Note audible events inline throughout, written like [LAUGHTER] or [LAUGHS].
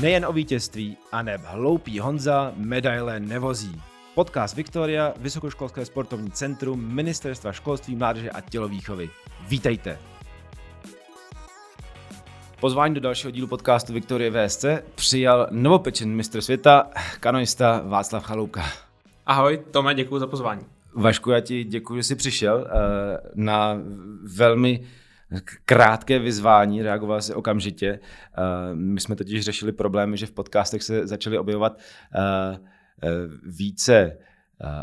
Nejen o vítězství, a neb hloupý Honza medaile nevozí. Podcast Viktoria, Vysokoškolské sportovní centrum, Ministerstva školství, mládeže a tělovýchovy. Vítejte! Pozvání do dalšího dílu podcastu Viktorie VSC přijal novopečen mistr světa, kanoista Václav Chaloupka. Ahoj, Tome, děkuji za pozvání. Vašku, já ti děkuji, že jsi přišel eh, na velmi krátké vyzvání, reagoval se okamžitě. Eh, my jsme totiž řešili problémy, že v podcastech se začaly objevovat eh, více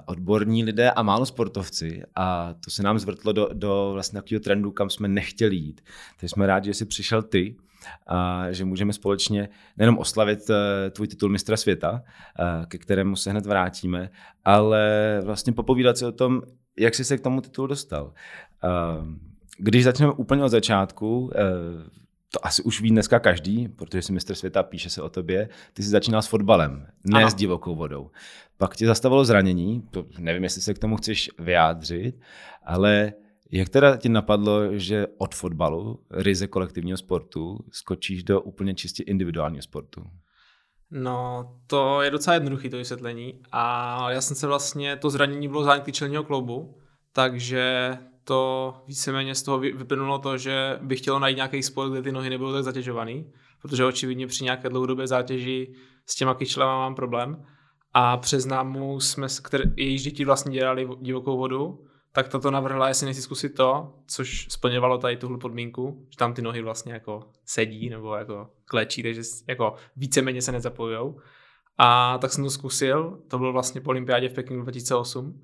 odborní lidé a málo sportovci a to se nám zvrtlo do, do vlastně takového trendu, kam jsme nechtěli jít. Takže jsme rádi, že jsi přišel ty a že můžeme společně nejenom oslavit eh, tvůj titul mistra světa, eh, ke kterému se hned vrátíme, ale vlastně popovídat si o tom, jak jsi se k tomu titulu dostal. Eh, když začneme úplně od začátku, to asi už ví dneska každý, protože si mistr světa píše se o tobě, ty jsi začínal s fotbalem, ne ano. s divokou vodou. Pak tě zastavilo zranění, to nevím, jestli se k tomu chceš vyjádřit, ale jak teda ti napadlo, že od fotbalu, ryze kolektivního sportu, skočíš do úplně čistě individuálního sportu? No, to je docela jednoduché to vysvětlení. A já jsem se vlastně, to zranění bylo zánětí čelního kloubu, takže to víceméně z toho vyplynulo to, že bych chtěl najít nějaký sport, kde ty nohy nebudou tak zatěžovaný, protože očividně při nějaké dlouhodobé zátěži s těma kyčlema mám problém. A přes námu jsme, který, jejíž děti vlastně dělali divokou vodu, tak tato navrhla, jestli nechci zkusit to, což splňovalo tady tuhle podmínku, že tam ty nohy vlastně jako sedí nebo jako klečí, takže jako víceméně se nezapojujou. A tak jsem to zkusil, to bylo vlastně po olympiádě v Pekingu 2008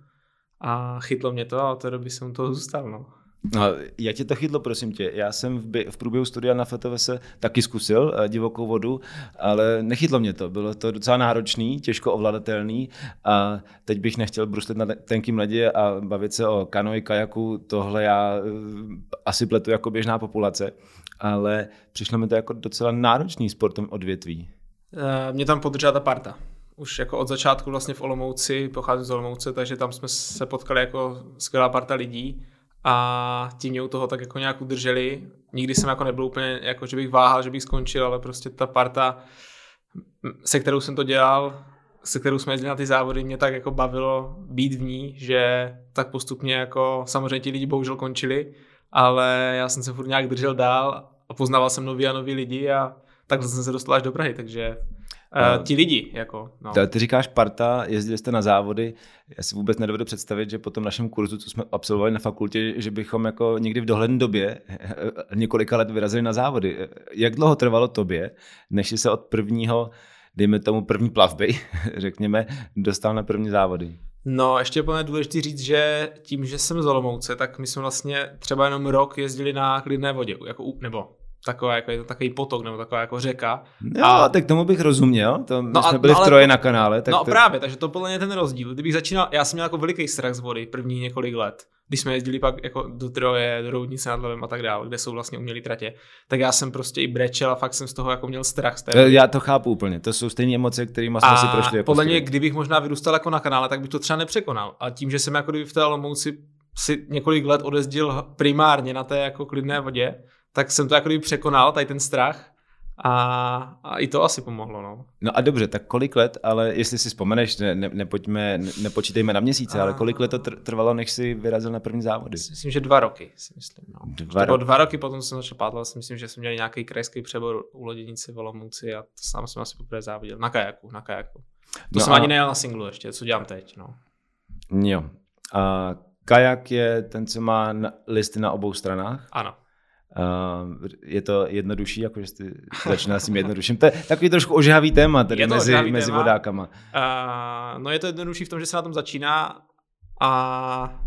a chytlo mě to a od té doby jsem to zůstal. No. No, já tě to chytlo, prosím tě. Já jsem v, by, v průběhu studia na FTVS taky zkusil uh, divokou vodu, ale nechytlo mě to. Bylo to docela náročný, těžko ovladatelný a teď bych nechtěl bruslit na tenkým ledě a bavit se o kanoji, kajaku. Tohle já uh, asi pletu jako běžná populace, ale přišlo mi to jako docela náročný sportem odvětví. Uh, mě tam podržela ta parta už jako od začátku vlastně v Olomouci, pocházím z Olomouce, takže tam jsme se potkali jako skvělá parta lidí a ti mě u toho tak jako nějak udrželi. Nikdy jsem jako nebyl úplně, jako že bych váhal, že bych skončil, ale prostě ta parta, se kterou jsem to dělal, se kterou jsme jezdili na ty závody, mě tak jako bavilo být v ní, že tak postupně jako samozřejmě ti lidi bohužel končili, ale já jsem se furt nějak držel dál a poznával jsem nový a nový lidi a takhle jsem se dostal až do Prahy, takže Uh, ti lidi, jako. No. Ty říkáš parta, jezdili jste na závody, já si vůbec nedovedu představit, že po tom našem kurzu, co jsme absolvovali na fakultě, že bychom jako někdy v dohledné době několika let vyrazili na závody. Jak dlouho trvalo tobě, než jsi se od prvního, dejme tomu první plavby, [LAUGHS] řekněme, dostal na první závody? No, ještě je důležité říct, že tím, že jsem z Olomouce, tak my jsme vlastně třeba jenom rok jezdili na klidné vodě, jako, nebo taková, jako je to takový potok nebo taková jako řeka. No, a tak tomu bych rozuměl, to no jsme a, byli no, v troje na kanále. Tak no to... právě, takže to podle mě ten rozdíl. Kdybych začínal, já jsem měl jako veliký strach z vody první několik let, když jsme jezdili pak jako do Troje, do Roudnice nad Levem a tak dále, kde jsou vlastně umělé tratě, tak já jsem prostě i brečel a fakt jsem z toho jako měl strach. Z té já to chápu úplně, to jsou stejné emoce, kterými jsme si prošli. Podle mě, kdybych možná vyrůstal jako na kanále, tak bych to třeba nepřekonal. A tím, že jsem jako v té Olomouci si několik let odezdil primárně na té jako klidné vodě, tak jsem to jako překonal, tady ten strach. A, a i to asi pomohlo. No. no a dobře, tak kolik let, ale jestli si vzpomeneš, ne, ne, nepojďme, ne, nepočítejme na měsíce, a... ale kolik let to trvalo, než si vyrazil na první závody? Myslím, že dva roky, si myslím. No. Dva, roky. dva roky potom jsem začal pátlat, si myslím, že jsem měl nějaký krajský přebor u loděnice v Olomouci a to sám jsem asi poprvé záviděl. Na kajaku, na kajaku. To no jsem a... ani nejel na singlu ještě, co dělám teď. No. Jo. A kajak je ten, co má listy na obou stranách? Ano. Uh, je to jednodušší, jakože jsi začíná s tím jednodušším. To je takový trošku ožhavý téma tady mezi, mezi téma. vodákama. Uh, no je to jednodušší v tom, že se na tom začíná a,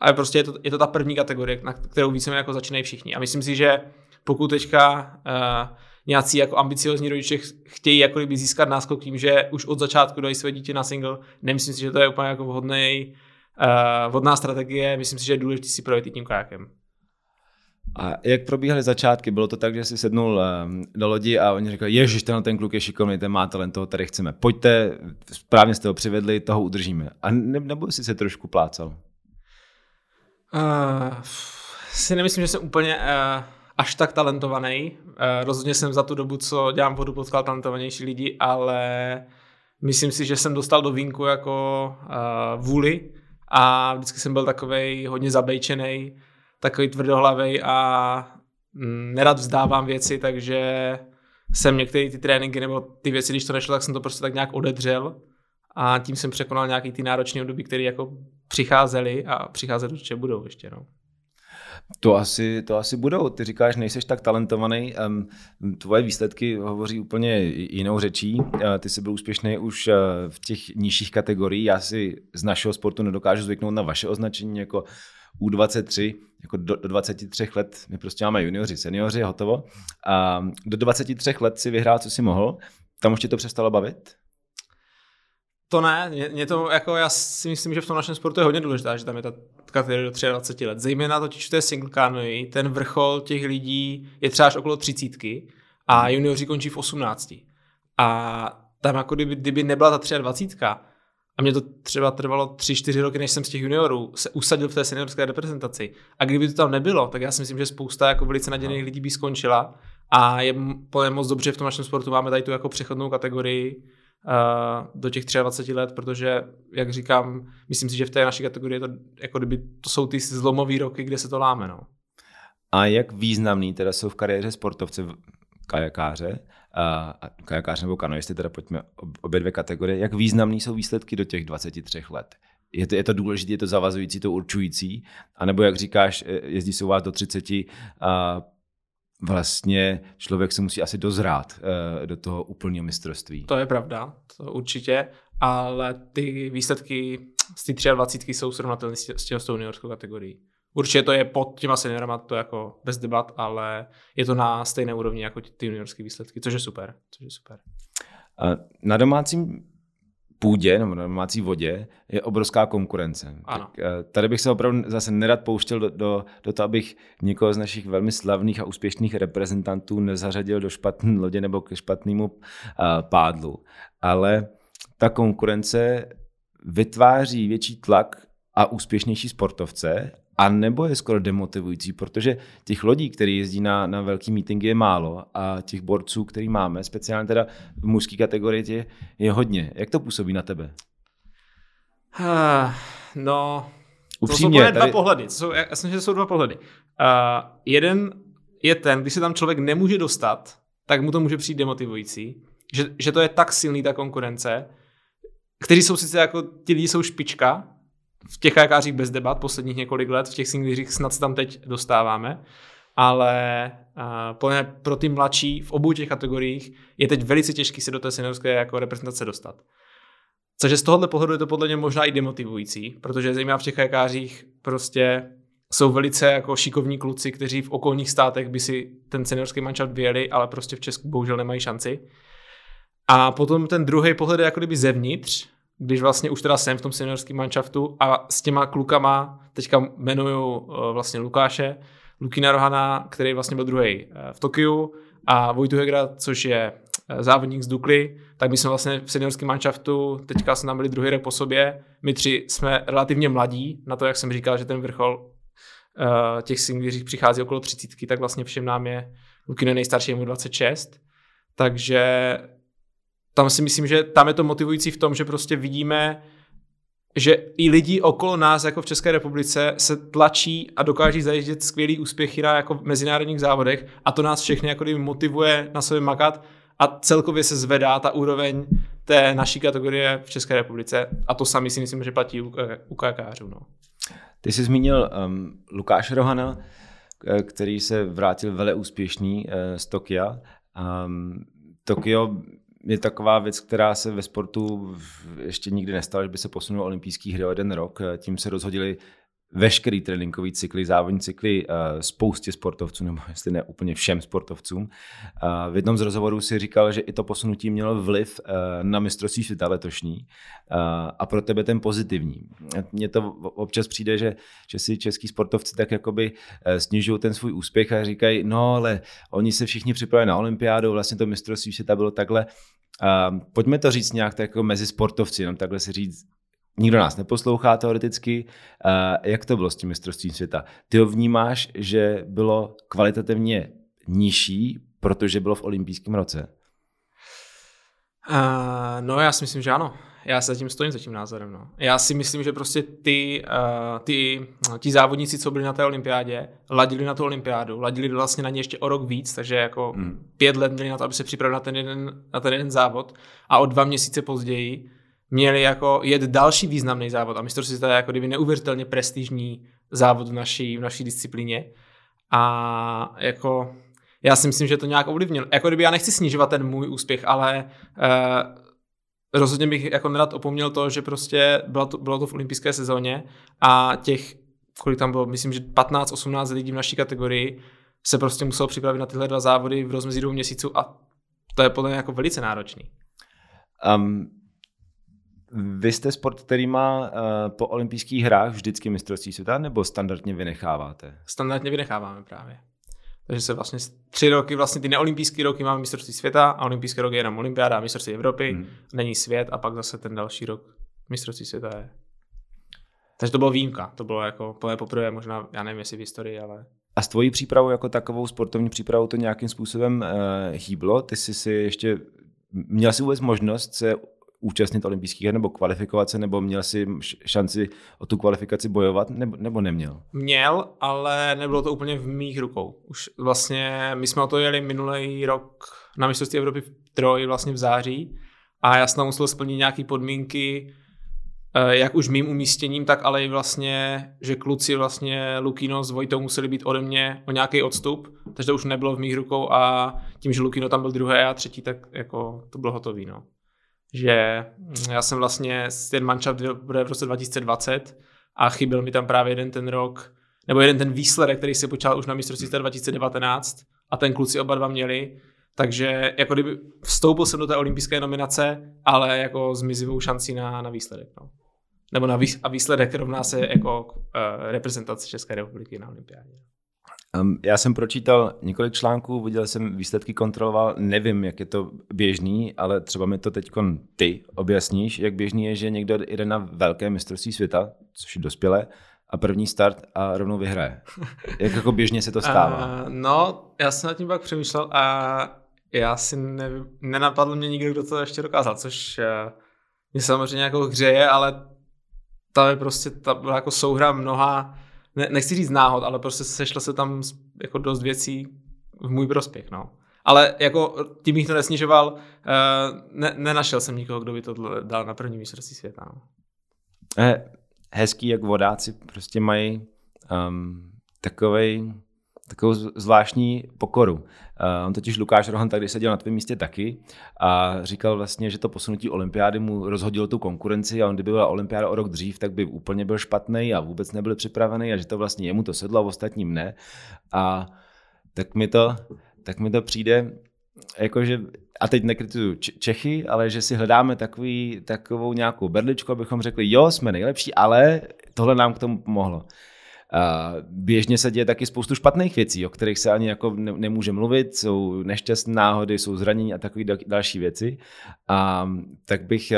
a prostě je to, je to ta první kategorie, na kterou víceméně jako začínají všichni. A myslím si, že pokud teďka uh, nějací jako ambiciozní rodiče chtějí jako kdyby získat náskok tím, že už od začátku dají své dítě na single, nemyslím si, že to je úplně jako vhodný, uh, vhodná strategie, myslím si, že je důležité si projít tím kajakem. A jak probíhaly začátky? Bylo to tak, že jsi sednul ehm, do lodi a oni řekli, ježiš, ten, ten kluk je šikovný, ten má talent, toho tady chceme. Pojďte, správně jste ho přivedli, toho udržíme. A ne, nebo jsi se trošku plácal? Uh, si nemyslím, že jsem úplně uh, až tak talentovaný. Eh, rozhodně jsem za tu dobu, co dělám vodu, potkal talentovanější lidi, ale myslím si, že jsem dostal do vínku jako uh, vůli a vždycky jsem byl takový hodně zabejčený, takový tvrdohlavý a mm, nerad vzdávám věci, takže jsem některé ty tréninky nebo ty věci, když to nešlo, tak jsem to prostě tak nějak odedřel a tím jsem překonal nějaký ty náročné období, které jako přicházely a přicházet určitě budou ještě. No. To asi, to asi budou. Ty říkáš, nejseš tak talentovaný. Tvoje výsledky hovoří úplně jinou řečí. Uh, ty jsi byl úspěšný už uh, v těch nižších kategoriích. Já si z našeho sportu nedokážu zvyknout na vaše označení jako U23, jako do, do 23 let, my prostě máme junioři, seniori, hotovo. A do 23 let si vyhrál, co si mohl. Tam už tě to přestalo bavit? To ne, mě, mě to, jako já si myslím, že v tom našem sportu je hodně důležité, že tam je ta kategorie do 23 let. Zejména totiž to je single canoe, ten vrchol těch lidí je třeba až okolo 30 a junioři končí v 18. A tam jako kdyby, kdyby nebyla ta 23 a mě to třeba trvalo 3-4 roky, než jsem z těch juniorů se usadil v té seniorské reprezentaci. A kdyby to tam nebylo, tak já si myslím, že spousta jako velice nadějných lidí by skončila. A je moc dobře v tom našem sportu máme tady tu jako přechodnou kategorii, do těch 23 let, protože, jak říkám, myslím si, že v té naší kategorii to, jako kdyby, to jsou ty zlomové roky, kde se to láme. No. A jak významný teda jsou v kariéře sportovce kajakáře, a kajakář nebo kanoisty, teda pojďme obě dvě kategorie, jak významný jsou výsledky do těch 23 let? Je to, je to důležité, je to zavazující, to určující? A nebo jak říkáš, jezdí se u vás do 30 a vlastně člověk se musí asi dozrát uh, do toho úplného mistrovství. To je pravda, to určitě, ale ty výsledky z té 23 jsou srovnatelné s, s těmi juniorskou kategorií. Určitě to je pod těma seniorama, to jako bez debat, ale je to na stejné úrovni jako ty juniorské výsledky, což je super. Což je super. Na domácím půdě nebo na domácí vodě je obrovská konkurence. Ano. Tak, eh, tady bych se opravdu zase nerad pouštěl do, do, do toho, abych někoho z našich velmi slavných a úspěšných reprezentantů nezařadil do špatné lodě nebo ke špatnému uh, pádlu. Ale ta konkurence vytváří větší tlak a úspěšnější sportovce a nebo je skoro demotivující, protože těch lodí, který jezdí na, na velký meetingy je málo a těch borců, který máme, speciálně teda v mužské kategorii je, je hodně. Jak to působí na tebe? No, Upřímně, to jsou tady... dva pohledy. To jsou, já myslím, že to jsou dva pohledy. Uh, jeden je ten, když se tam člověk nemůže dostat, tak mu to může přijít demotivující. Že, že to je tak silný ta konkurence, kteří jsou sice jako, ti lidi jsou špička, v těch kajakářích bez debat posledních několik let, v těch singlířích snad se tam teď dostáváme, ale uh, pro ty mladší v obou těch kategoriích je teď velice těžký se do té seniorské jako reprezentace dostat. Což z tohohle pohledu je to podle mě možná i demotivující, protože zejména v těch kajakářích prostě jsou velice jako šikovní kluci, kteří v okolních státech by si ten seniorský manšaft vyjeli, ale prostě v Česku bohužel nemají šanci. A potom ten druhý pohled je jako kdyby zevnitř, když vlastně už teda jsem v tom seniorském manšaftu a s těma klukama, teďka jmenuju eh, vlastně Lukáše, Lukina Rohana, který vlastně byl druhý eh, v Tokiu a Vojtu Hegra, což je eh, závodník z Dukly, tak my jsme vlastně v seniorském manšaftu, teďka jsme tam byli druhý rok po sobě, my tři jsme relativně mladí, na to, jak jsem říkal, že ten vrchol těch singlířích přichází okolo 30, tak vlastně všem nám je Lukina nejstarší, mu 26, takže tam si myslím, že tam je to motivující v tom, že prostě vidíme, že i lidi okolo nás, jako v České republice, se tlačí a dokáží zajíždět skvělý úspěchy na jako mezinárodních závodech a to nás všechny jako motivuje na sobě makat a celkově se zvedá ta úroveň té naší kategorie v České republice a to sami si myslím, že platí u, u kajakářů. No. Ty jsi zmínil um, Lukáše Rohana, který se vrátil vele úspěšný uh, z Tokia. Um, Tokio je taková věc, která se ve sportu ještě nikdy nestala, že by se posunul olympijský hry o jeden rok. Tím se rozhodili veškerý tréninkový cykly, závodní cykly uh, spoustě sportovců, nebo [LAUGHS] jestli ne úplně všem sportovcům. Uh, v jednom z rozhovorů si říkal, že i to posunutí mělo vliv uh, na mistrovství světa letošní a pro tebe ten pozitivní. Mně to občas přijde, že, že si český sportovci tak jakoby snižují ten svůj úspěch a říkají, no ale oni se všichni připravili na olympiádu, vlastně to mistrovství světa bylo takhle. Pojďme to říct nějak tak jako mezi sportovci, jenom takhle si říct, nikdo nás neposlouchá teoreticky. Uh, jak to bylo s tím mistrovstvím světa? Ty ho vnímáš, že bylo kvalitativně nižší, protože bylo v olympijském roce? Uh, no já si myslím, že ano. Já se zatím stojím za tím názorem. No. Já si myslím, že prostě ty, uh, ty, ti závodníci, co byli na té olympiádě, ladili na tu olympiádu, ladili vlastně na ně ještě o rok víc, takže jako hmm. pět let měli na to, aby se připravili na ten jeden, na ten jeden závod a o dva měsíce později měli jako jet další významný závod a mistrovství to je jako kdyby neuvěřitelně prestižní závod v naší, v naší disciplíně a jako já si myslím, že to nějak ovlivnil. Jako kdyby já nechci snižovat ten můj úspěch, ale uh, rozhodně bych jako nerad opomněl to, že prostě bylo to, bylo to v olympijské sezóně a těch, kolik tam bylo, myslím, že 15-18 lidí v naší kategorii se prostě muselo připravit na tyhle dva závody v rozmezí dvou měsíců a to je podle mě jako velice náročný. Um, vy jste sport, který má uh, po olympijských hrách vždycky mistrovství světa, nebo standardně vynecháváte? Standardně vynecháváme právě. Takže se vlastně tři roky, vlastně ty neolympijské roky máme mistrovství světa a olympijské roky je jenom olympiáda a mistrovství Evropy, hmm. není svět a pak zase ten další rok mistrovství světa je. Takže to bylo výjimka, to bylo jako poprvé možná, já nevím jestli v historii, ale... A s tvojí přípravou jako takovou sportovní přípravou to nějakým způsobem uh, hýblo? Ty jsi si ještě, měl jsi vůbec možnost se účastnit olympijských nebo kvalifikovat se, nebo měl si šanci o tu kvalifikaci bojovat, nebo, nebo neměl? Měl, ale nebylo to úplně v mých rukou. Už vlastně, my jsme o to jeli minulý rok na mistrovství Evropy v Troji vlastně v září a já jsem musel splnit nějaké podmínky, eh, jak už mým umístěním, tak ale i vlastně, že kluci vlastně Lukino s Vojtou museli být ode mě o nějaký odstup, takže to už nebylo v mých rukou a tím, že Lukino tam byl druhé a třetí, tak jako to bylo hotový, no že já jsem vlastně, ten manšaft bude v roce 2020 a chyběl mi tam právě jeden ten rok, nebo jeden ten výsledek, který se počal už na mistrovství 2019 a ten kluci oba dva měli, takže jako kdyby vstoupil jsem do té olympijské nominace, ale jako s mizivou šancí na, na výsledek. No. Nebo na výs- a výsledek rovná se jako uh, reprezentace České republiky na olympiádě. Um, já jsem pročítal několik článků, viděl jsem výsledky, kontroloval, nevím, jak je to běžný, ale třeba mi to teď ty objasníš, jak běžný je, že někdo jde na velké mistrovství světa, což je dospělé, a první start a rovnou vyhraje. [LAUGHS] Jak jako běžně se to stává? Uh, no, já jsem nad tím pak přemýšlel a já si ne, nenapadl mě nikdo, kdo to ještě dokázal, což uh, mě samozřejmě jako hřeje, ale ta je prostě ta byla jako souhra mnoha ne, nechci říct náhod, ale prostě sešlo se tam jako dost věcí v můj prospěch, no. Ale jako tím bych to nesnižoval, uh, ne, nenašel jsem nikoho, kdo by to dal na první mistrovství světa. No. Eh, hezký, jak vodáci prostě mají um, takovej takovou zvláštní pokoru. Uh, on totiž Lukáš Rohan tady seděl na tvém místě taky a říkal vlastně, že to posunutí olympiády mu rozhodilo tu konkurenci a on kdyby byla olympiáda o rok dřív, tak by úplně byl špatný a vůbec nebyl připravený a že to vlastně jemu to sedlo a ostatním ne. A tak mi to, tak mi to přijde jakože, a teď nekritizuju Čechy, ale že si hledáme takový, takovou nějakou berličku, abychom řekli, jo, jsme nejlepší, ale tohle nám k tomu pomohlo. Běžně se děje taky spoustu špatných věcí, o kterých se ani jako nemůže mluvit, jsou nešťastné náhody, jsou zranění a takové další věci. A tak bych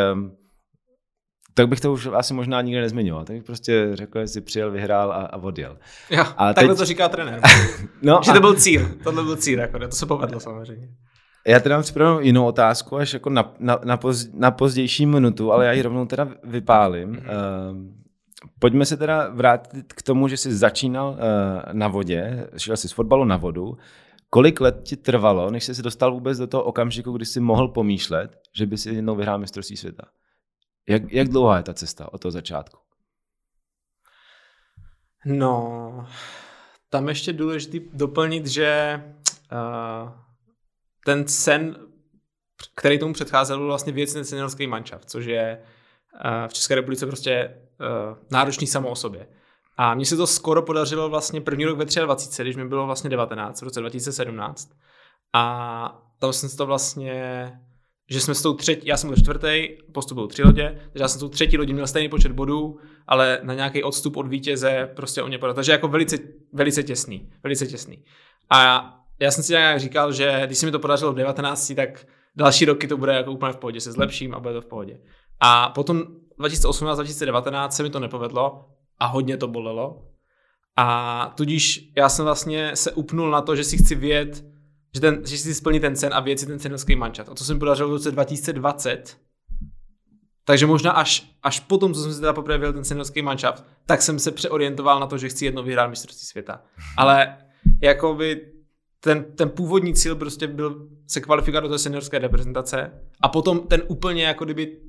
tak bych to už asi možná nikdy nezmiňoval. Tak bych prostě řekl, že si přijel, vyhrál a, a odjel. Jo, a takhle teď... to říká trenér. [LAUGHS] no že to byl cíl. Tohle byl cíl, jako, to se povedlo samozřejmě. Já teda mám připravenou jinou otázku, až jako na, na, na, poz, na pozdější minutu, ale já ji rovnou teda vypálím. Mm-hmm. Uh, Pojďme se teda vrátit k tomu, že jsi začínal uh, na vodě, šel jsi z fotbalu na vodu. Kolik let ti trvalo, než jsi se dostal vůbec do toho okamžiku, kdy jsi mohl pomýšlet, že by si jednou vyhrál mistrovství světa? Jak, jak dlouhá je ta cesta od toho začátku? No, tam ještě důležité doplnit, že uh, ten sen, který tomu předcházel, byl vlastně věcný seniorský manšaft, což je v České republice prostě uh, náročný samo o sobě. A mně se to skoro podařilo vlastně první rok ve 23, když mi bylo vlastně 19, v roce 2017. A tam jsem to vlastně, že jsme s tou třetí, já jsem byl čtvrtý, postup tři lodě, takže já jsem s tou třetí lodí měl stejný počet bodů, ale na nějaký odstup od vítěze prostě o ně podat. Takže jako velice, velice těsný, velice těsný. A já jsem si nějak říkal, že když se mi to podařilo v 19, tak další roky to bude jako úplně v pohodě, se zlepším a bude to v pohodě. A potom 2018-2019 se mi to nepovedlo a hodně to bolelo. A tudíž já jsem vlastně se upnul na to, že si chci vědět, že, ten, že si splní ten cen a vědět si ten cenovský mančat. A to jsem podařil v roce 2020. Takže možná až, až potom, co jsem si teda poprvé ten seniorský manšaft, tak jsem se přeorientoval na to, že chci jednou vyhrát mistrovství světa. Ale jakoby ten, ten původní cíl prostě byl se kvalifikovat do té seniorské reprezentace a potom ten úplně jako kdyby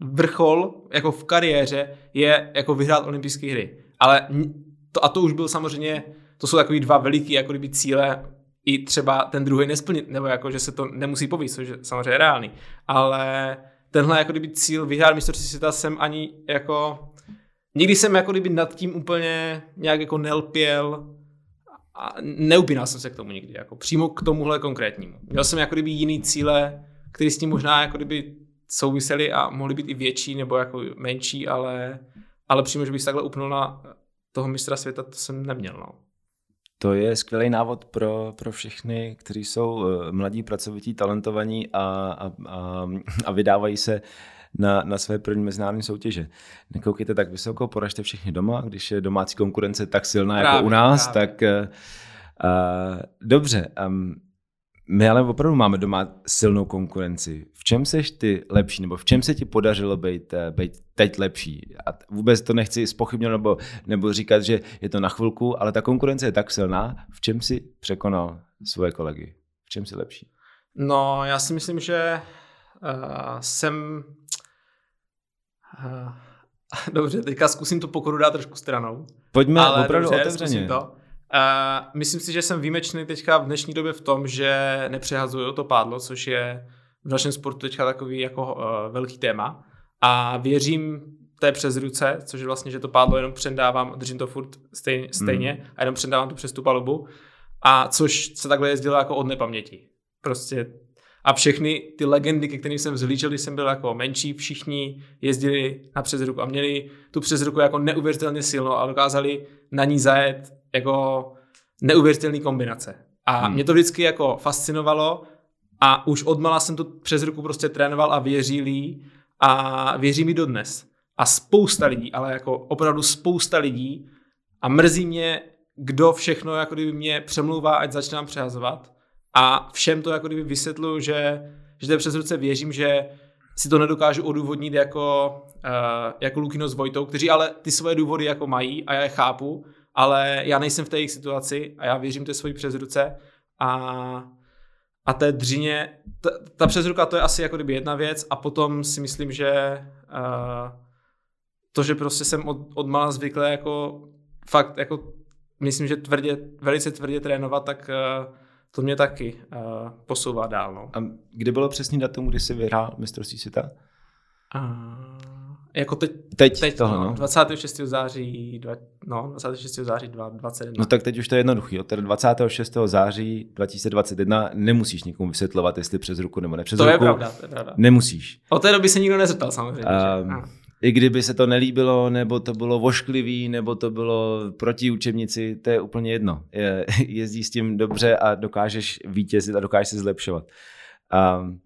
vrchol jako v kariéře je jako vyhrát olympijské hry. Ale to, a to už byl samozřejmě, to jsou takový dva veliký jako kdyby cíle, i třeba ten druhý nesplnit, nebo jako, že se to nemusí povíst, což je samozřejmě reálný. Ale tenhle jako kdyby cíl vyhrát mistrovství světa jsem ani jako, nikdy jsem jako kdyby nad tím úplně nějak jako nelpěl a neupínal jsem se k tomu nikdy, jako přímo k tomuhle konkrétnímu. Měl jsem jako kdyby jiný cíle, které s tím možná jako kdyby souvisely a mohly být i větší nebo jako menší, ale, ale přímo, že bych se takhle upnul na toho mistra světa, to jsem neměl. No. To je skvělý návod pro, pro všechny, kteří jsou eh, mladí, pracovití, talentovaní a, a, a, a vydávají se na, na své první mezinárodní soutěže. Nekoukejte tak vysoko, poražte všechny doma, když je domácí konkurence tak silná právě, jako u nás, právě. tak uh, dobře. Um, my ale opravdu máme doma silnou konkurenci. V čem seš ty lepší, nebo v čem se ti podařilo být, eh, být teď lepší? A vůbec to nechci spochybnit nebo, nebo říkat, že je to na chvilku, ale ta konkurence je tak silná. V čem si překonal svoje kolegy? V čem jsi lepší? No, já si myslím, že uh, jsem... Uh, [LAUGHS] dobře, teďka zkusím tu pokoru dát trošku stranou. Pojďme ale opravdu dobře, otevřeně. To. Uh, myslím si, že jsem výjimečný teďka v dnešní době v tom, že nepřehazuju to pádlo, což je v našem sportu teďka takový jako uh, velký téma. A věřím té přes ruce, což je vlastně, že to pádlo jenom předávám, držím to furt stejně, stejně mm. a jenom předávám to přes tu palubu. A což se takhle jezdilo jako od nepaměti. Prostě a všechny ty legendy, ke kterým jsem vzhlížel, když jsem byl jako menší, všichni jezdili na přezruku a měli tu přezruku jako neuvěřitelně silnou a dokázali na ní zajet jako neuvěřitelný kombinace. A hmm. mě to vždycky jako fascinovalo a už odmala jsem to přes ruku prostě trénoval a věřil jí a věří mi dodnes. A spousta lidí, ale jako opravdu spousta lidí a mrzí mě, kdo všechno jako kdyby mě přemlouvá, ať začínám přehazovat a všem to jako kdyby vysvětluju, že, že to přes ruce věřím, že si to nedokážu odůvodnit jako, uh, jako Lukino s Vojtou, kteří ale ty svoje důvody jako mají a já je chápu ale já nejsem v té jejich situaci a já věřím té svoji přezruce a, a té dřině, ta, ta přezruka to je asi jako kdyby jedna věc a potom si myslím, že uh, to, že prostě jsem od, od mala zvyklý jako fakt jako myslím, že tvrdě, velice tvrdě trénovat, tak uh, to mě taky uh, posouvá dál. No. A kdy bylo přesný datum, kdy jsi vyhrál mistrovství světa? Uh, jako teď, teď, teď toho, no, no. 26. září, dva, no, 26. září 2021. No tak teď už to je jednoduchý. Od 26. září 2021 nemusíš nikomu vysvětlovat, jestli přes ruku nebo ne přes to ruku. Je pravda, to je pravda. Nemusíš. O té doby se nikdo nezeptal samozřejmě. Um, I kdyby se to nelíbilo, nebo to bylo vošklivý, nebo to bylo proti učebnici, to je úplně jedno. Je, jezdí s tím dobře a dokážeš vítězit a dokážeš se zlepšovat. Um,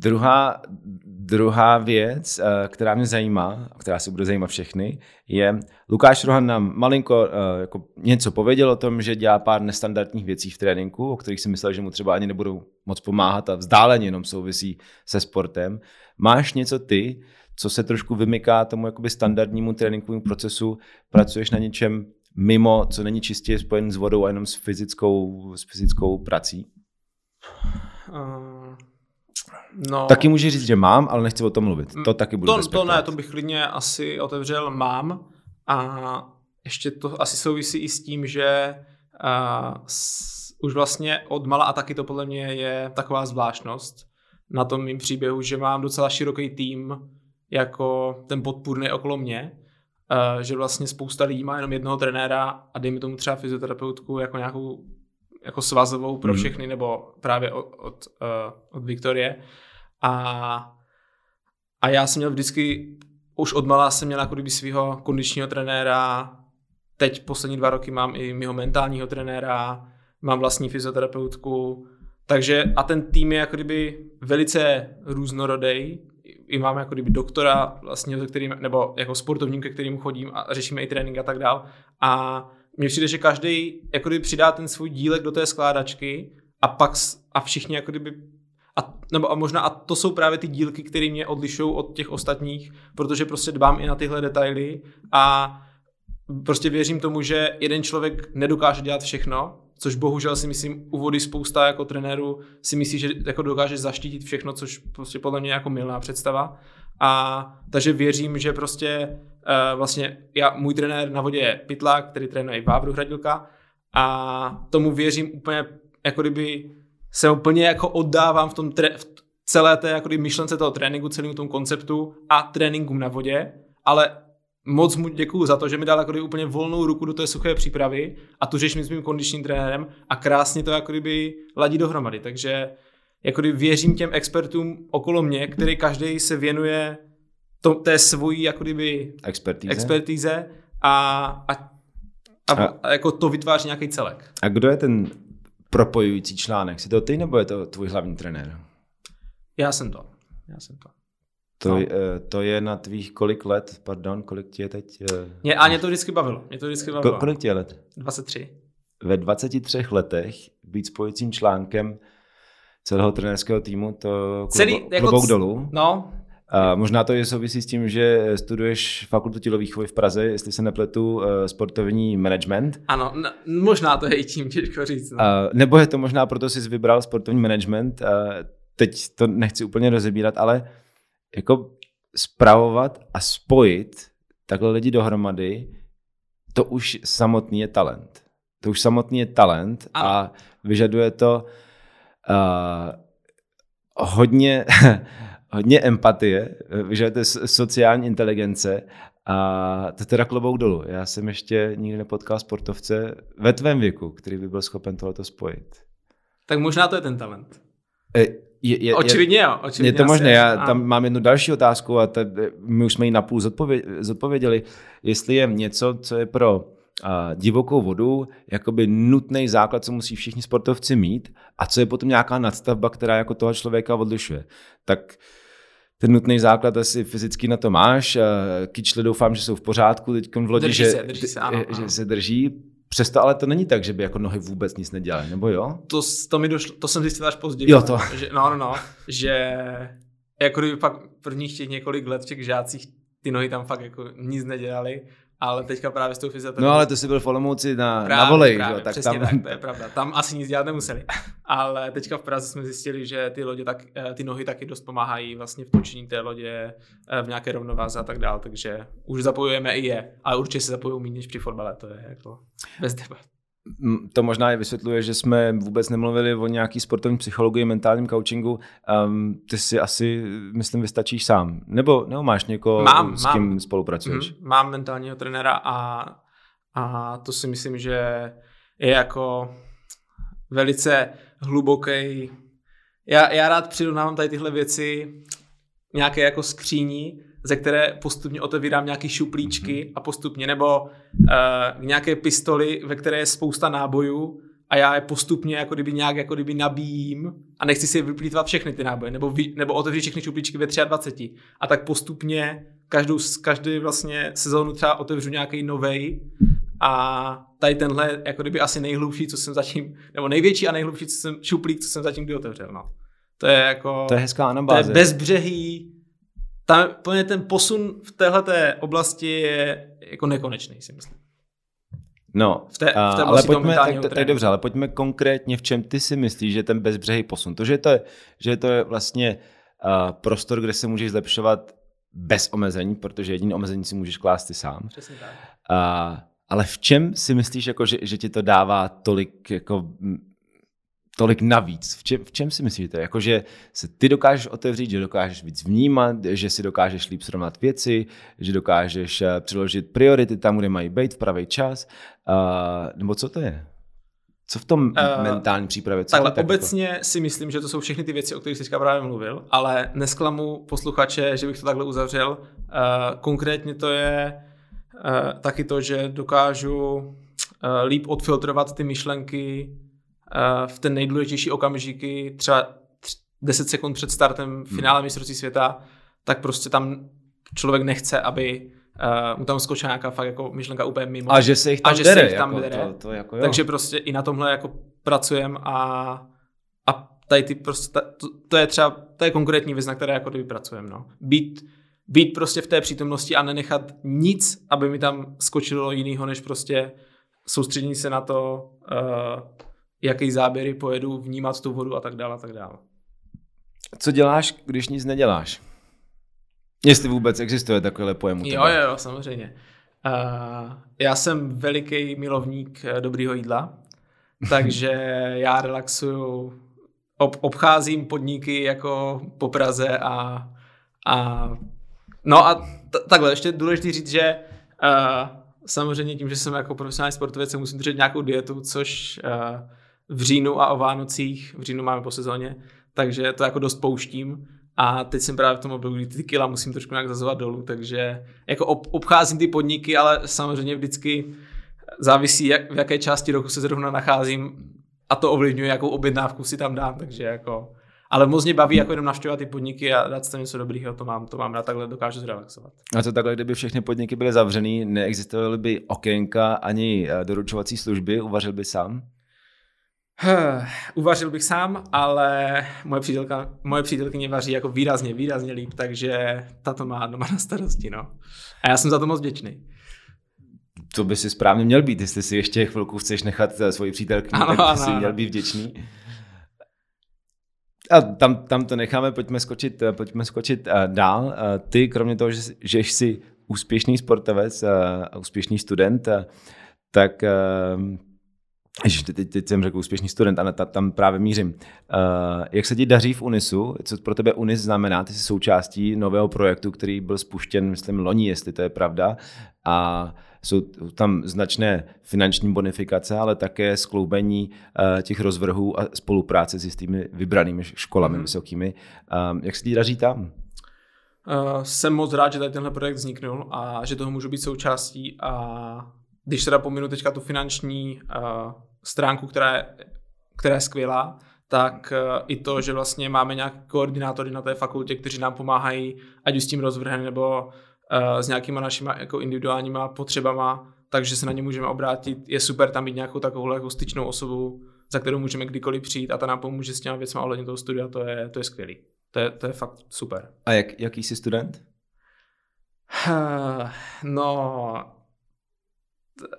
Druhá, druhá věc, eh, která mě zajímá, která se bude zajímat všechny, je, Lukáš Rohan nám malinko eh, jako něco pověděl o tom, že dělá pár nestandardních věcí v tréninku, o kterých si myslel, že mu třeba ani nebudou moc pomáhat a vzdáleně jenom souvisí se sportem. Máš něco ty, co se trošku vymyká tomu jakoby standardnímu tréninkovému procesu, pracuješ na něčem mimo, co není čistě spojen s vodou a jenom s fyzickou, s fyzickou prací? Uh No, taky může říct, že mám, ale nechci o tom mluvit. To taky budu to, to ne, to bych klidně asi otevřel. Mám. A ještě to asi souvisí i s tím, že uh, s, už vlastně od mala a taky to podle mě je taková zvláštnost na tom mým příběhu, že mám docela široký tým jako ten podpůrný okolo mě, uh, že vlastně spousta lidí má jenom jednoho trenéra a dejme tomu třeba fyzioterapeutku jako nějakou jako svazovou pro hmm. všechny, nebo právě od, od, uh, od Viktorie. A, a já jsem měl vždycky, už od malá jsem měl jako kdyby svého kondičního trenéra, teď poslední dva roky mám i mého mentálního trenéra, mám vlastní fyzioterapeutku, takže a ten tým je jako kdyby velice různorodý, i mám jako kdyby doktora, vlastně, kterým, nebo jako sportovním, ke kterým chodím a řešíme i trénink a tak dál. A mně přijde, že každý jako kdyby přidá ten svůj dílek do té skládačky a pak a všichni jako kdyby a, nebo a možná a to jsou právě ty dílky, které mě odlišují od těch ostatních, protože prostě dbám i na tyhle detaily a prostě věřím tomu, že jeden člověk nedokáže dělat všechno, což bohužel si myslím u vody spousta jako trenérů si myslí, že jako dokáže zaštítit všechno, což prostě podle mě je jako milná představa. A takže věřím, že prostě uh, vlastně já, můj trenér na vodě je Pitlák, který trénuje i Vávru Hradilka a tomu věřím úplně, jako kdyby se úplně jako oddávám v tom tre- v celé té jako myšlence toho tréninku, celému tomu konceptu a tréninkům na vodě, ale moc mu děkuju za to, že mi dal jako úplně volnou ruku do té suché přípravy a tu řeším s mým kondičním trenérem a krásně to jako kdyby ladí dohromady. Takže jako kdyby věřím těm expertům okolo mě, který každý se věnuje to, té svojí jako kdyby expertíze, expertíze a, a, a, a, a jako to vytváří nějaký celek. A kdo je ten propojující článek? Jsi to ty nebo je to tvůj hlavní trenér? Já jsem to. Já jsem to. To, no. to je na tvých kolik let, pardon, kolik ti je teď? Eh? Mě, a mě to vždycky bavilo. Mě to vždycky bavilo. Ko, kolik ti je let? 23. Ve 23 letech být spojicím článkem celého trenérského týmu, to Celý, klobouk, jako klobouk dolů. No. A možná to je souvisí s tím, že studuješ fakultu tělovýchovy v Praze, jestli se nepletu, eh, sportovní management. Ano, no, možná to je i tím, těžko říct. No. A, nebo je to možná proto, jsi vybral sportovní management. A teď to nechci úplně rozebírat, ale jako spravovat a spojit takhle lidi dohromady, to už samotný je talent. To už samotný je talent ano. a vyžaduje to uh, hodně, [LAUGHS] hodně empatie, vyžaduje sociální inteligence a to teda klobouk dolů. Já jsem ještě nikdy nepotkal sportovce ve tvém věku, který by byl schopen tohoto spojit. Tak možná to je ten talent. E, je, je, očividně jo. Očividně je to možné. Já a... tam mám jednu další otázku a te, my už jsme ji napůl zodpově, zodpověděli. Jestli je něco, co je pro a, divokou vodu jakoby nutný základ, co musí všichni sportovci mít a co je potom nějaká nadstavba, která jako toho člověka odlišuje. Tak ten nutný základ asi fyzicky na to máš. Kyčle doufám, že jsou v pořádku teď v lodi, drží že, se, drží se, ano, že ano. se drží. Přesto ale to není tak, že by jako nohy vůbec nic nedělaly, nebo jo? To, to mi došlo, to jsem zjistil až později. Jo, to. Že, no, no, no, že jako kdyby pak prvních těch několik let v těch žácích ty nohy tam fakt jako nic nedělali ale teďka právě s tou fyzioterapeutí. No ale to si byl v Olomouci na, právě, na volej, právě, že? tak tam... tak, to je pravda. Tam asi nic dělat nemuseli. [LAUGHS] Ale teďka v Praze jsme zjistili, že ty lodě tak, eh, ty nohy taky dost pomáhají vlastně v točení té lodě, eh, v nějaké rovnováze a tak dál, takže už zapojujeme i je, ale určitě se zapojují méně než při fotbale, to je jako bez debat. To možná i vysvětluje, že jsme vůbec nemluvili o nějaký sportovní psychologii, mentálním coachingu. Um, ty si asi, myslím, vystačíš sám. Nebo, nebo máš někoho, mám, s kým mám. spolupracuješ? Mm, mám mentálního trenéra a, a to si myslím, že je jako velice hluboký. Já, já rád přirovnávám tady tyhle věci nějaké jako skříní, ze které postupně otevírám nějaké šuplíčky mm-hmm. a postupně, nebo uh, nějaké pistoli, ve které je spousta nábojů a já je postupně jako kdyby nějak jako kdyby nabíjím a nechci si vyplýtvat všechny ty náboje, nebo, vy, nebo otevřít všechny šuplíčky ve 23. A tak postupně každou, každý vlastně sezónu třeba otevřu nějaký novej a tady tenhle jako kdyby asi nejhlubší, co jsem zatím, nebo největší a nejhlubší co jsem, šuplík, co jsem zatím kdy otevřel. No. To je jako... To je hezká anabáze. To je bezbřehý, tam plně ten posun v téhle oblasti je jako nekonečný, si myslím. No, v té, v té ale pojďme, tak, tak, tak dobře, ale pojďme konkrétně, v čem ty si myslíš, že ten bezbřehý posun, to, že to je, že to je vlastně uh, prostor, kde se můžeš zlepšovat bez omezení, protože jediný omezení si můžeš klást ty sám. Přesně tak. Uh, ale v čem si myslíš, jako, že, že ti to dává tolik jako tolik navíc? V čem, v čem si myslíte? Jako, že se ty dokážeš otevřít, že dokážeš víc vnímat, že si dokážeš líp srovnat věci, že dokážeš eh, přiložit priority tam, kde mají být v pravý čas? Uh, nebo co to je? Co v tom uh, mentální přípravě? Co takhle, tak obecně jako? si myslím, že to jsou všechny ty věci, o kterých jsi právě mluvil, ale nesklamu posluchače, že bych to takhle uzavřel. Uh, konkrétně to je uh, taky to, že dokážu uh, líp odfiltrovat ty myšlenky, v ten nejdůležitější okamžiky, třeba 10 sekund před startem finále mistrovství světa, tak prostě tam člověk nechce, aby uh, mu tam skočila nějaká fakt jako myšlenka úplně mimo. A že se jich tam a že dere, se jich tam jako, dere. To, to jako jo. Takže prostě i na tomhle jako pracujeme a, a tady ty prostě, ta- to, to, je třeba, to je konkrétní věc, na které jako kdyby pracujeme, no. Být, být prostě v té přítomnosti a nenechat nic, aby mi tam skočilo jinýho, než prostě soustředění se na to, uh, jaký záběry pojedu, vnímat tu vodu a tak dále a tak dále. Co děláš, když nic neděláš? Jestli vůbec existuje takovýhle pojem u Jo, jo, jo, samozřejmě. Uh, já jsem veliký milovník eh, dobrýho jídla, [LAUGHS] takže já relaxuju, ob, obcházím podniky jako po Praze a, a no a t- takhle, ještě důležité říct, že uh, samozřejmě tím, že jsem jako profesionální sportovec, se musím držet nějakou dietu, což uh, v říjnu a o Vánocích, v říjnu máme po sezóně, takže to jako dost pouštím. A teď jsem právě v tom období, ty kila musím trošku nějak zazovat dolů, takže jako ob, obcházím ty podniky, ale samozřejmě vždycky závisí, jak, v jaké části roku se zrovna nacházím a to ovlivňuje, jakou objednávku si tam dám, takže jako... Ale moc mě baví jako jenom navštěvovat ty podniky a dát si něco dobrýho, to mám, to mám rád, takhle dokážu zrelaxovat. A co takhle, kdyby všechny podniky byly zavřený, neexistovaly by okénka ani eh, doručovací služby, uvařil by sám? [SIGHS] Uvařil bych sám, ale moje, přítelka, moje přítelkyně vaří jako výrazně, výrazně líp, takže ta to má doma na starosti, no. A já jsem za to moc vděčný. To by si správně měl být, jestli si ještě chvilku chceš nechat eh, svoji přítelkyni, Ano, tak by ano, si měl být vděčný. A tam, tam to necháme, pojďme skočit, eh, pojďme skočit eh, dál. Ty, kromě toho, že, že jsi úspěšný sportovec a úspěšný student, tak teď, teď jsem řekl úspěšný student, ale ta, tam právě mířím. Uh, jak se ti daří v Unisu? Co pro tebe Unis znamená? Ty jsi součástí nového projektu, který byl spuštěn, myslím, loni, jestli to je pravda. A jsou tam značné finanční bonifikace, ale také skloubení uh, těch rozvrhů a spolupráce s jistými vybranými školami mm-hmm. vysokými. Um, jak se ti daří tam? Uh, jsem moc rád, že tady tenhle projekt vzniknul a že toho můžu být součástí a když teda pominu teďka tu finanční uh, stránku, která je, která je skvělá, tak uh, i to, že vlastně máme nějaké koordinátory na té fakultě, kteří nám pomáhají, ať už s tím rozvrhem nebo uh, s nějakýma našimi jako individuálníma potřebama, takže se na ně můžeme obrátit. Je super tam mít nějakou takovou jako styčnou osobu, za kterou můžeme kdykoliv přijít a ta nám pomůže s těma věcmi ohledně toho studia, to je, to je skvělý. To je, to je fakt super. A jak, jaký jsi student? No,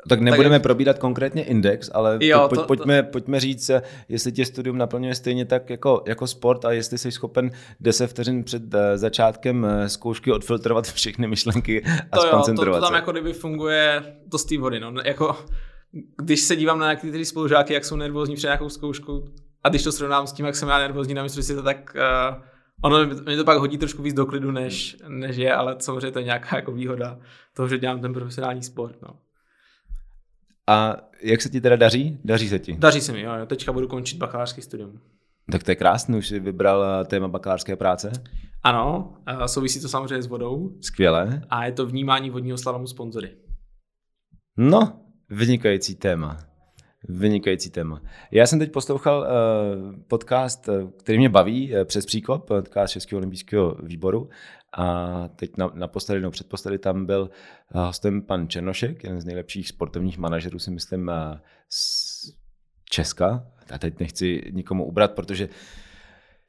Tak nebudeme tak probírat konkrétně index, ale Jo, pojď, to- pojďme, pojďme říct, jestli tě studium naplňuje stejně tak jako, jako sport a jestli jsi schopen 10 vteřin před eh, začátkem eh, zkoušky odfiltrovat [LAUGHS] všechny myšlenky a to jo, to, skoncentrovat to tam jako kdyby funguje to z té vody, no. Jako, když se dívám na některé spolužáky, jak jsou nervózní před nějakou zkoušku a když to srovnám s tím, jak jsem já nervózní na mistrovství, tak uh, ono mě to pak hodí trošku víc do klidu, než, než je, ale samozřejmě to je nějaká jako výhoda toho, že dělám ten profesionální sport, no. A jak se ti teda daří? Daří se ti. Daří se mi, jo, teďka budu končit bakalářský studium. Tak to je krásný, už jsi vybral eh, téma bakalářské práce. Ano, uh, souvisí to samozřejmě s vodou Skvělé. a je to vnímání vodního slalomu sponzory. No, vynikající téma. Vynikající téma. Já jsem teď poslouchal uh, podcast, eh, který mě baví, uh, přes příkop, podcast Českého olympijského výboru. A teď na, naposledy, no předposledy tam byl uh, hostem pan Černošek, jeden z nejlepších sportovních manažerů, si myslím, uh, z Česka. A teď nechci nikomu ubrat, protože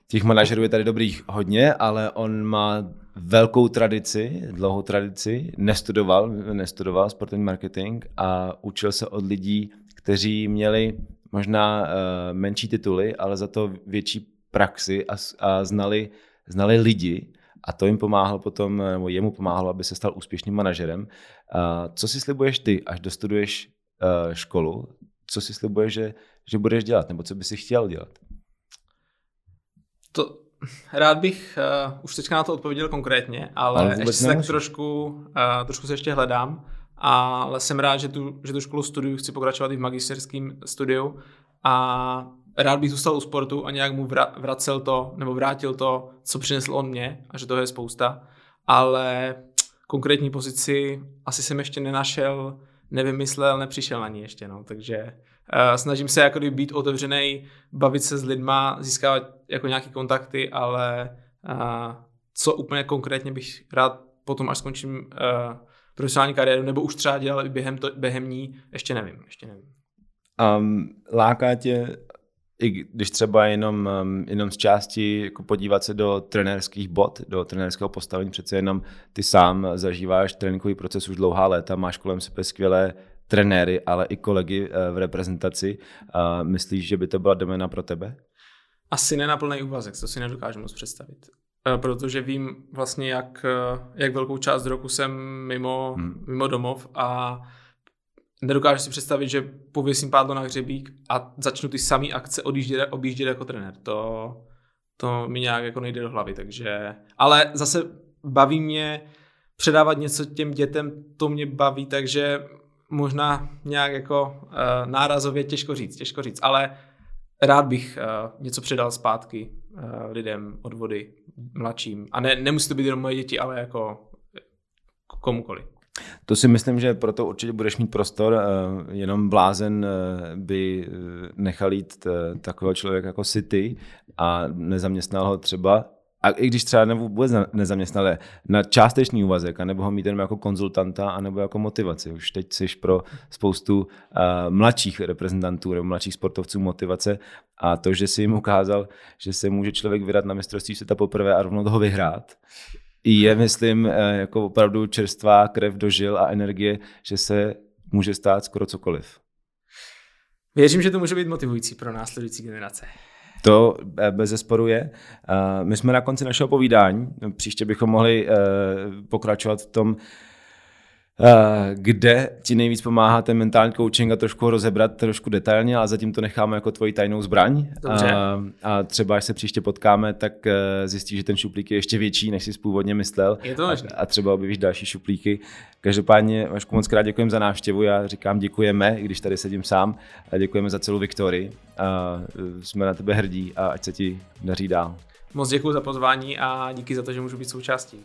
těch manažerů je tady dobrých hodně, ale on má velkou tradici, dlouhou tradici, nestudoval, nestudoval sportovní marketing a učil se od lidí, kteří měli možná uh, menší tituly, ale za to větší praxi a, a znali, znali lidi a to jim pomáhalo potom, nebo jemu pomáhalo, aby se stal úspěšným manažerem. Co si slibuješ ty, až dostuduješ uh, školu? Co si slibuješ, že, že budeš dělat, nebo co by si chtěl dělat? To, rád bych uh, už teďka na to odpověděl konkrétně, ale, Ale ještě se tak trošku, uh, trošku se ještě hledám, ale jsem rád, že tu, že tu školu studuju, chci pokračovat i v magisterském studiu a rád bych zůstal u sportu a nějak mu vra, vracel to, nebo vrátil to, co přinesl on mě a že toho je spousta, ale konkrétní pozici asi jsem ještě nenašel, nevymyslel, nepřišel na ní ještě, no, takže uh, snažím se jako být otevřený, bavit se s lidma, získávat jako nějaký kontakty, ale uh, co úplně konkrétně bych rád potom, až skončím uh, profesionální kariéru, nebo už třeba dělal i během, to, během ní, ještě nevím, ještě nevím. Um, láká tě, i když třeba jenom, jenom z části jako podívat se do trenérských bod, do trenérského postavení, přece jenom ty sám zažíváš tréninkový proces už dlouhá léta, máš kolem sebe skvělé trenéry, ale i kolegy uh, v reprezentaci. Myslíš, že by to byla domena pro tebe? Asi ne na plný úvazek, to si nedokážu moc představit. Uh, protože vím vlastně, jak, uh, jak velkou část roku jsem mimo, hmm. mimo domov a nedokážu si představit, že pověsím pádlo na hřebík a začnu ty samé akce odjíždět, objíždět jako trenér. To, to mi nějak jako nejde do hlavy, takže... Ale zase baví mě předávat něco těm dětem, to mě baví, takže možná nějak jako uh, nárazově těžko říct, těžko říct, ale rád bych uh, něco předal zpátky uh, lidem od vody, mladším. A ne, nemusí to být jenom moje děti, ale jako komukoliv. To si myslím, že proto určitě budeš mít prostor, jenom blázen by nechal jít takového člověka jako City a nezaměstnal ho třeba a i když třeba nebo vůbec nezaměstnali na částečný úvazek, anebo ho mít jenom jako konzultanta, anebo jako motivaci. Už teď jsi pro spoustu mladších reprezentantů nebo mladších sportovců motivace a to, že si jim ukázal, že se může člověk vydat na mistrovství světa poprvé a rovnou toho vyhrát, je, myslím, uh, jako opravdu čerstvá krev do žil a energie, že se může stát skoro cokoliv. Věřím, že to může být motivující pro následující generace. To eh, bez zesporu je. My jsme na konci našeho povídání. Příště bychom mohli eh, pokračovat v tom, Eh, kde ti nejvíc pomáhá ten mentální coaching a trošku rozebrat trošku detailně, ale zatím to necháme jako tvoji tajnou zbraň. Dobře. A, a třeba až se příště potkáme, tak eh, zjistíš, že ten šuplík je ještě větší, než jsi původně myslel. Je to možné. A, a třeba objevíš další šuplíky. Každopádně, Vašku, moc krát děkujeme za návštěvu. Já říkám děkujeme, i když tady sedím sám. A děkujeme za celou Viktorii. A eh, jsme na tebe hrdí a ať se ti daří dál. Moc děkuji za pozvání a díky za to, že můžu být součástí.